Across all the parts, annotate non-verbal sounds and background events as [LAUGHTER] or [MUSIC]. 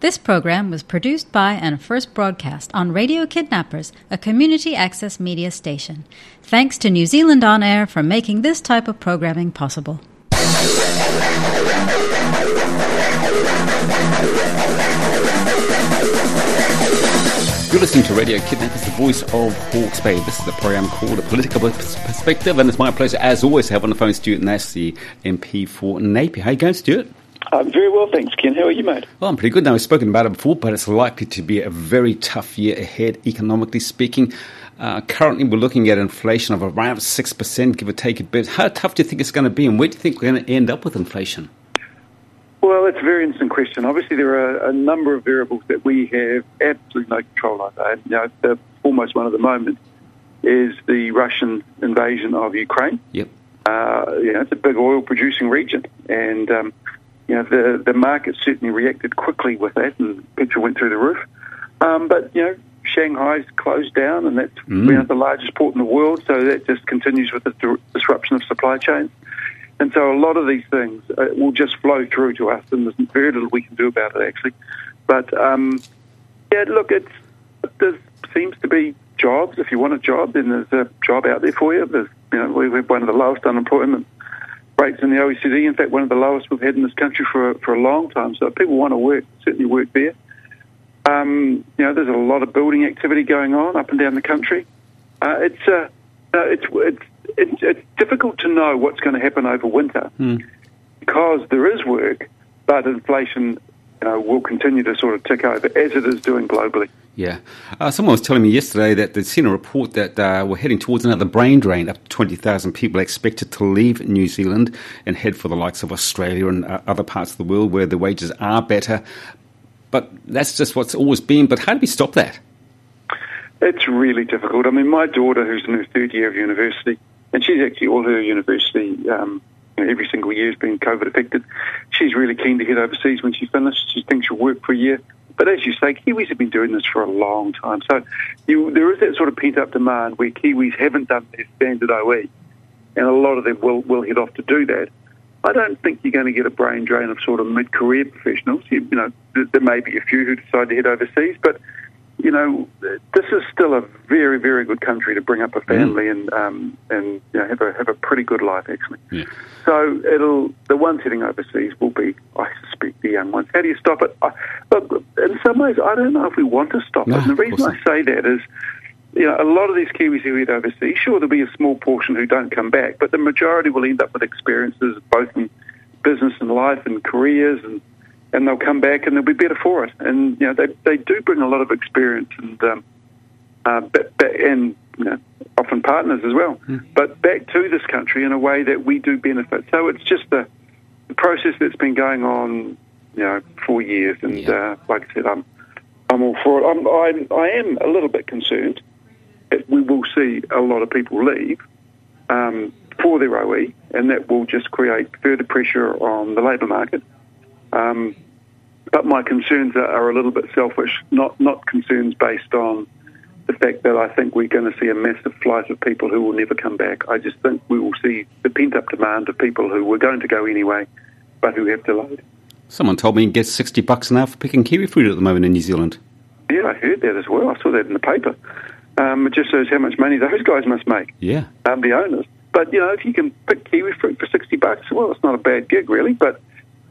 This program was produced by and first broadcast on Radio Kidnappers, a community access media station. Thanks to New Zealand On Air for making this type of programming possible. You're listening to Radio Kidnappers, the voice of Hawke's Bay. This is a program called A Political Perspective, and it's my pleasure, as always, to have on the phone Stuart Nash, the MP for Napier. How you going, Stuart? I'm very well, thanks, Ken. How are you, mate? Well, I'm pretty good now. We've spoken about it before, but it's likely to be a very tough year ahead, economically speaking. Uh, currently, we're looking at inflation of around 6%, give or take a bit. How tough do you think it's going to be, and where do you think we're going to end up with inflation? Well, it's a very interesting question. Obviously, there are a number of variables that we have absolutely no control over. And, you know, the foremost one at the moment is the Russian invasion of Ukraine. Yep. Uh, you know, it's a big oil producing region. And, um, you know, the, the market certainly reacted quickly with that and petrol went through the roof. Um, but, you know, Shanghai's closed down and that's mm. you know, the largest port in the world, so that just continues with the disruption of supply chains. And so a lot of these things uh, will just flow through to us, and there's very little we can do about it, actually. But, um, yeah, look, it's, there seems to be jobs. If you want a job, then there's a job out there for you. There's, you know, we have one of the lowest unemployment rates in the OECD. In fact, one of the lowest we've had in this country for, for a long time. So people want to work, certainly work there. Um, you know, there's a lot of building activity going on up and down the country. Uh, it's, uh, it's, it's it's, it's difficult to know what's going to happen over winter mm. because there is work, but inflation you know, will continue to sort of tick over as it is doing globally. Yeah. Uh, someone was telling me yesterday that they'd seen a report that uh, we're heading towards another brain drain. Up to 20,000 people expected to leave New Zealand and head for the likes of Australia and uh, other parts of the world where the wages are better. But that's just what's always been. But how do we stop that? It's really difficult. I mean, my daughter, who's in her third year of university, and she's actually all her university um, every single year has been COVID affected. She's really keen to head overseas when she finishes. She thinks she'll work for a year. But as you say, Kiwis have been doing this for a long time. So you, there is that sort of pent up demand where Kiwis haven't done their standard OE, and a lot of them will, will head off to do that. I don't think you're going to get a brain drain of sort of mid career professionals. You, you know, there may be a few who decide to head overseas, but you know, this is still a very, very good country to bring up a family mm. and um, and you know, have a have a pretty good life actually. Yeah. So it'll the ones heading overseas will be, I the young ones. How do you stop it? I, look, in some ways, I don't know if we want to stop no, it. And the reason I say that is, you know, a lot of these Kiwis who head overseas, sure, there'll be a small portion who don't come back, but the majority will end up with experiences both in business and life and careers and and they'll come back and they'll be better for it. And you know, they they do bring a lot of experience and um, uh, but, but, and you know, often partners as well. Mm. But back to this country in a way that we do benefit. So it's just the, the process that's been going on, you know, for years. And yeah. uh, like I said, I'm I'm all for it. I'm, I'm I am a little bit concerned that we will see a lot of people leave. Um, for their OE, and that will just create further pressure on the labour market. Um, but my concerns are, are, a little bit selfish, not not concerns based on the fact that I think we're going to see a massive flight of people who will never come back. I just think we will see the pent up demand of people who were going to go anyway, but who have delayed. Someone told me you get 60 bucks an hour for picking kiwi fruit at the moment in New Zealand. Yeah, I heard that as well. I saw that in the paper. Um, it just shows how much money those guys must make. Yeah. Um, the owners. But, you know, if you can pick kiwi fruit for 60 bucks, well, it's not a bad gig, really. But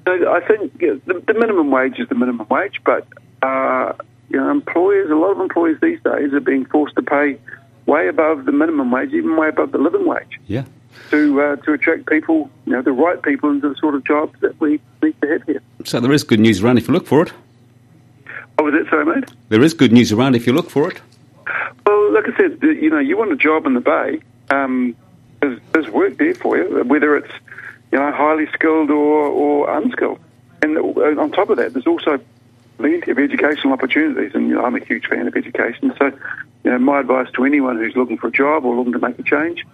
I think the, the, minimum wage is the minimum wage, but uh, you know, employers, a lot of employers these days are being forced to pay way above the minimum wage, even way above the living wage. Yeah. To uh, to attract people, you know, the right people into the sort of jobs that we need to have here. So there is good news around if you look for it. Oh, was that so, mate? There is good news around if you look for it. Well, like I said, you know, you want a job in the Bay. Um, there's, there's work there for you, whether it's you know, highly skilled or, or unskilled. And on top of that, there's also plenty of educational opportunities, and you know, I'm a huge fan of education. So, you know, my advice to anyone who's looking for a job or looking to make a change,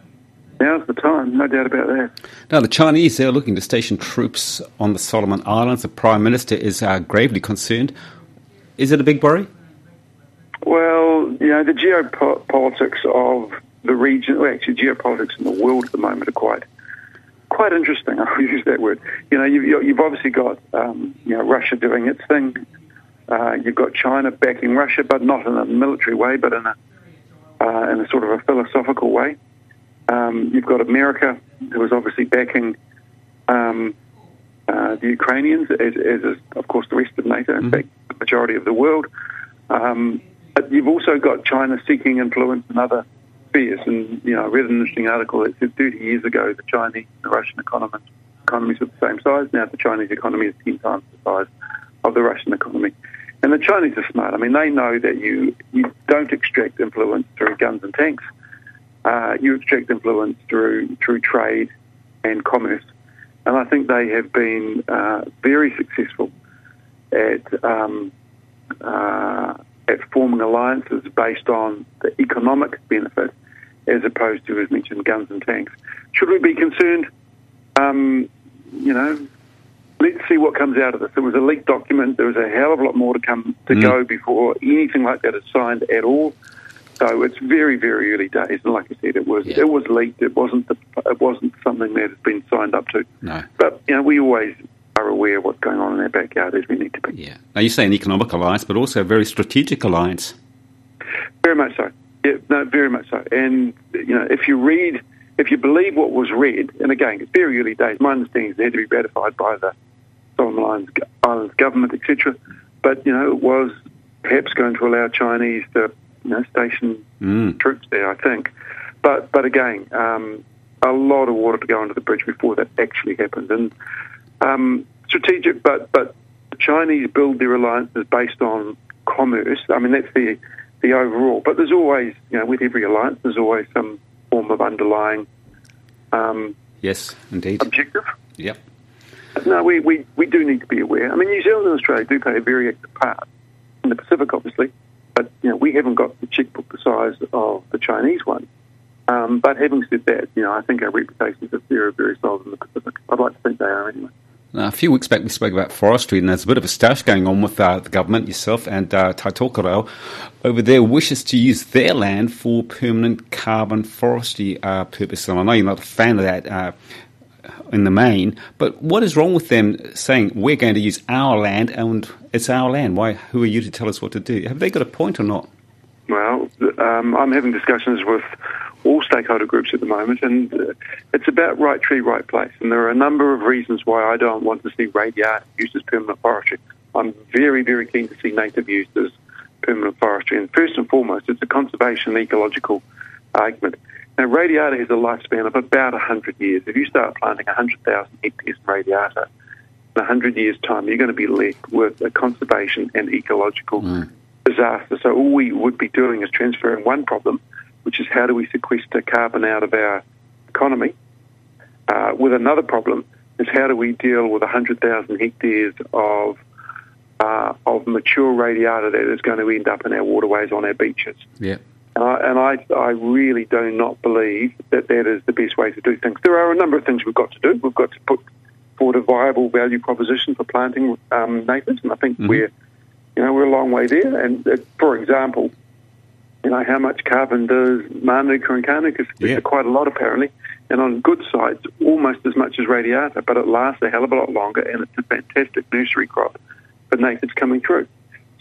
now's the time, no doubt about that. Now, the Chinese, they're looking to station troops on the Solomon Islands. The Prime Minister is uh, gravely concerned. Is it a big worry? Well, you know, the geopolitics of the region, well, actually, geopolitics in the world at the moment are quite quite interesting. [LAUGHS] I'll use that word. You know, you've, you've obviously got um, you know Russia doing its thing. Uh, you've got China backing Russia, but not in a military way, but in a uh, in a sort of a philosophical way. Um, you've got America, who is obviously backing um, uh, the Ukrainians, as, as is, of course, the rest of NATO, in mm-hmm. fact, the majority of the world. Um, but you've also got China seeking influence in other spheres. And, you know, I read an interesting article that said 30 years ago the Chinese and the Russian economies, economies were the same size. Now the Chinese economy is 10 times the size of the Russian economy. And the Chinese are smart. I mean, they know that you, you don't extract influence through guns and tanks. Uh, you extract influence through through trade and commerce. And I think they have been uh, very successful at um, uh, at forming alliances based on the economic benefit as opposed to, as mentioned, guns and tanks. Should we be concerned? Um, you know, let's see what comes out of this. It was a leaked document. There was a hell of a lot more to come to mm. go before anything like that is signed at all. So it's very, very early days, and like I said, it was yeah. it was leaked. It wasn't the, it wasn't something that has been signed up to. No. But you know, we always are aware of what's going on in our backyard as we need to be. Yeah. Now you say an economic alliance, but also a very strategic alliance. Very much so. Yeah, no, very much so. And you know, if you read, if you believe what was read, and again, it's very early days. My understanding is it had to be ratified by the Solomon Islands government, etc. But you know, it was perhaps going to allow Chinese to you know station mm. troops there. I think, but but again, um, a lot of water to go under the bridge before that actually happens. And um, strategic, but but the Chinese build their alliances based on commerce. I mean, that's the the overall. But there's always, you know, with every alliance, there's always some form of underlying. Um, yes, indeed. Objective. Yep. No, we, we, we do need to be aware. I mean, New Zealand and Australia do play a very active part in the Pacific, obviously, but you know we haven't got the checkbook the size of the Chinese one. Um, but having said that, you know, I think our reputations are very, solid in the Pacific. I'd like to think they are anyway. Now, a few weeks back, we spoke about forestry, and there's a bit of a stash going on with uh, the government, yourself, and uh, Tai Tokerau over there wishes to use their land for permanent carbon forestry uh, purposes. And I know you're not a fan of that uh, in the main, but what is wrong with them saying we're going to use our land and it's our land? Why? Who are you to tell us what to do? Have they got a point or not? Well, um, I'm having discussions with all stakeholder groups at the moment, and uh, it's about right tree, right place. And there are a number of reasons why I don't want to see radiata used as permanent forestry. I'm very, very keen to see native used as permanent forestry. And first and foremost, it's a conservation ecological argument. Now, radiata has a lifespan of about 100 years. If you start planting 100,000 hectares in radiata, in 100 years' time, you're going to be left with a conservation and ecological mm. disaster. So all we would be doing is transferring one problem, which is how do we sequester carbon out of our economy, uh, with another problem is how do we deal with 100,000 hectares of uh, of mature radiata that is going to end up in our waterways on our beaches. Yeah. And, I, and I, I really do not believe that that is the best way to do things. There are a number of things we've got to do. We've got to put forward a viable value proposition for planting um, natives, and I think mm-hmm. we're, you know, we're a long way there. And uh, for example, you know, how much carbon does Manuka and Kānuka? Yeah. Quite a lot, apparently. And on good sites, almost as much as radiata, but it lasts a hell of a lot longer, and it's a fantastic nursery crop for natives coming through.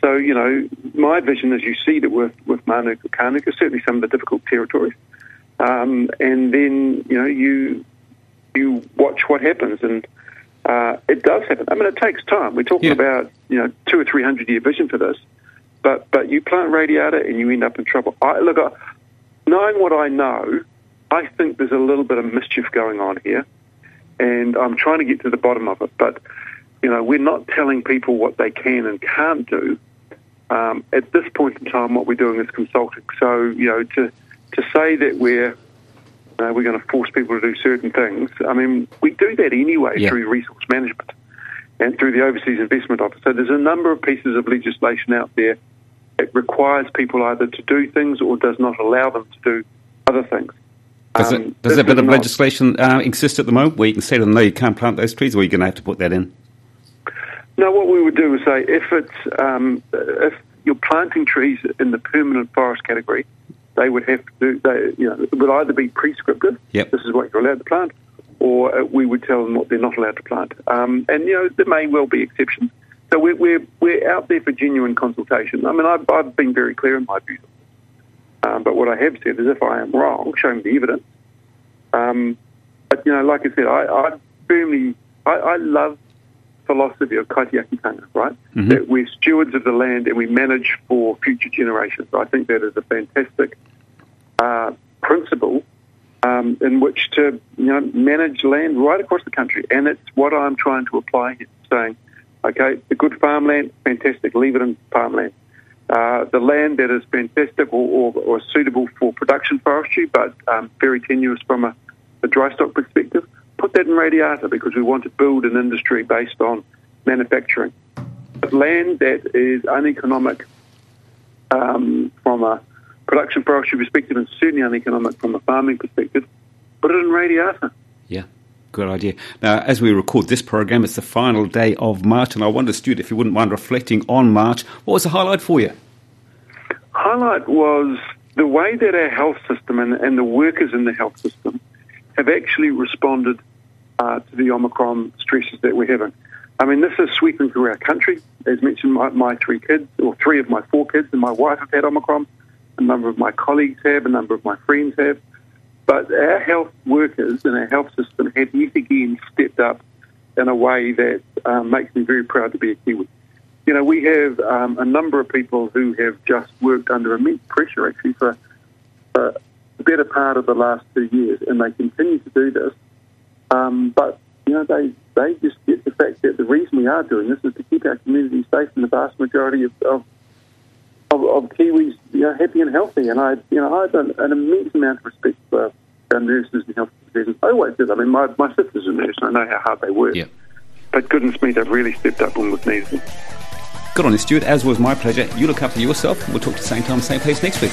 So, you know, my vision as you see that with, with Manuka Kānuka, certainly some of the difficult territories. Um, and then, you know, you you watch what happens. And uh, it does happen. I mean, it takes time. We're talking yeah. about, you know, two or three hundred year vision for this. But but you plant radiata and you end up in trouble. I, look, I, knowing what I know, I think there's a little bit of mischief going on here. And I'm trying to get to the bottom of it. But, you know, we're not telling people what they can and can't do um, at this point in time, what we're doing is consulting. So, you know, to to say that we're uh, we're going to force people to do certain things, I mean, we do that anyway yeah. through resource management and through the Overseas Investment Office. So there's a number of pieces of legislation out there that requires people either to do things or does not allow them to do other things. Does, um, it, does that bit of legislation uh, exist at the moment where you can say to them, no, you can't plant those trees, or you're you going to have to put that in? No, what we would do is say if it's um, if you're planting trees in the permanent forest category, they would have to. do They, you know, it would either be prescriptive. Yep. This is what you're allowed to plant, or uh, we would tell them what they're not allowed to plant. Um, and you know, there may well be exceptions. So we're, we're, we're out there for genuine consultation. I mean, I've, I've been very clear in my views. Um, but what I have said is if I am wrong, show me the evidence. Um, but, you know, like I said, I, I firmly, I, I love philosophy of kaitiakitanga, right? Mm-hmm. That we're stewards of the land and we manage for future generations. I think that is a fantastic uh, principle um, in which to you know manage land right across the country, and it's what I'm trying to apply here. Saying, okay, the good farmland, fantastic, leave it in farmland. Uh, the land that is fantastic or, or, or, suitable for production forestry, but um, very tenuous from a, a dry stock perspective, that in radiata because we want to build an industry based on manufacturing. But land that is uneconomic um, from a production forestry perspective and certainly uneconomic from a farming perspective, put it in radiata. Yeah. Good idea. Now, as we record this program, it's the final day of March, and I wonder, Stuart, if you wouldn't mind reflecting on March, what was the highlight for you? Highlight was the way that our health system and, and the workers in the health system have actually responded uh, to the Omicron stresses that we're having. I mean, this is sweeping through our country. As mentioned, my, my three kids, or three of my four kids, and my wife have had Omicron a number of my colleagues have, a number of my friends have. But our health workers and our health system have yet again stepped up in a way that um, makes me very proud to be a Kiwi. You know, we have um, a number of people who have just worked under immense pressure actually for, for the better part of the last two years, and they continue to do this. Um, but, you know, they, they just get the fact that the reason we are doing this is to keep our community safe and the vast majority of, of of, of Kiwis, you know, happy and healthy. And I, you know, I have an, an immense amount of respect for our nurses and health professionals. I always did. I mean, my, my sister's a nurse, and I know how hard they work. Yep. But goodness me, they've really stepped up when we've needed them. Good on you, Stuart. As was my pleasure. You look after yourself. We'll talk to the same time, same place next week.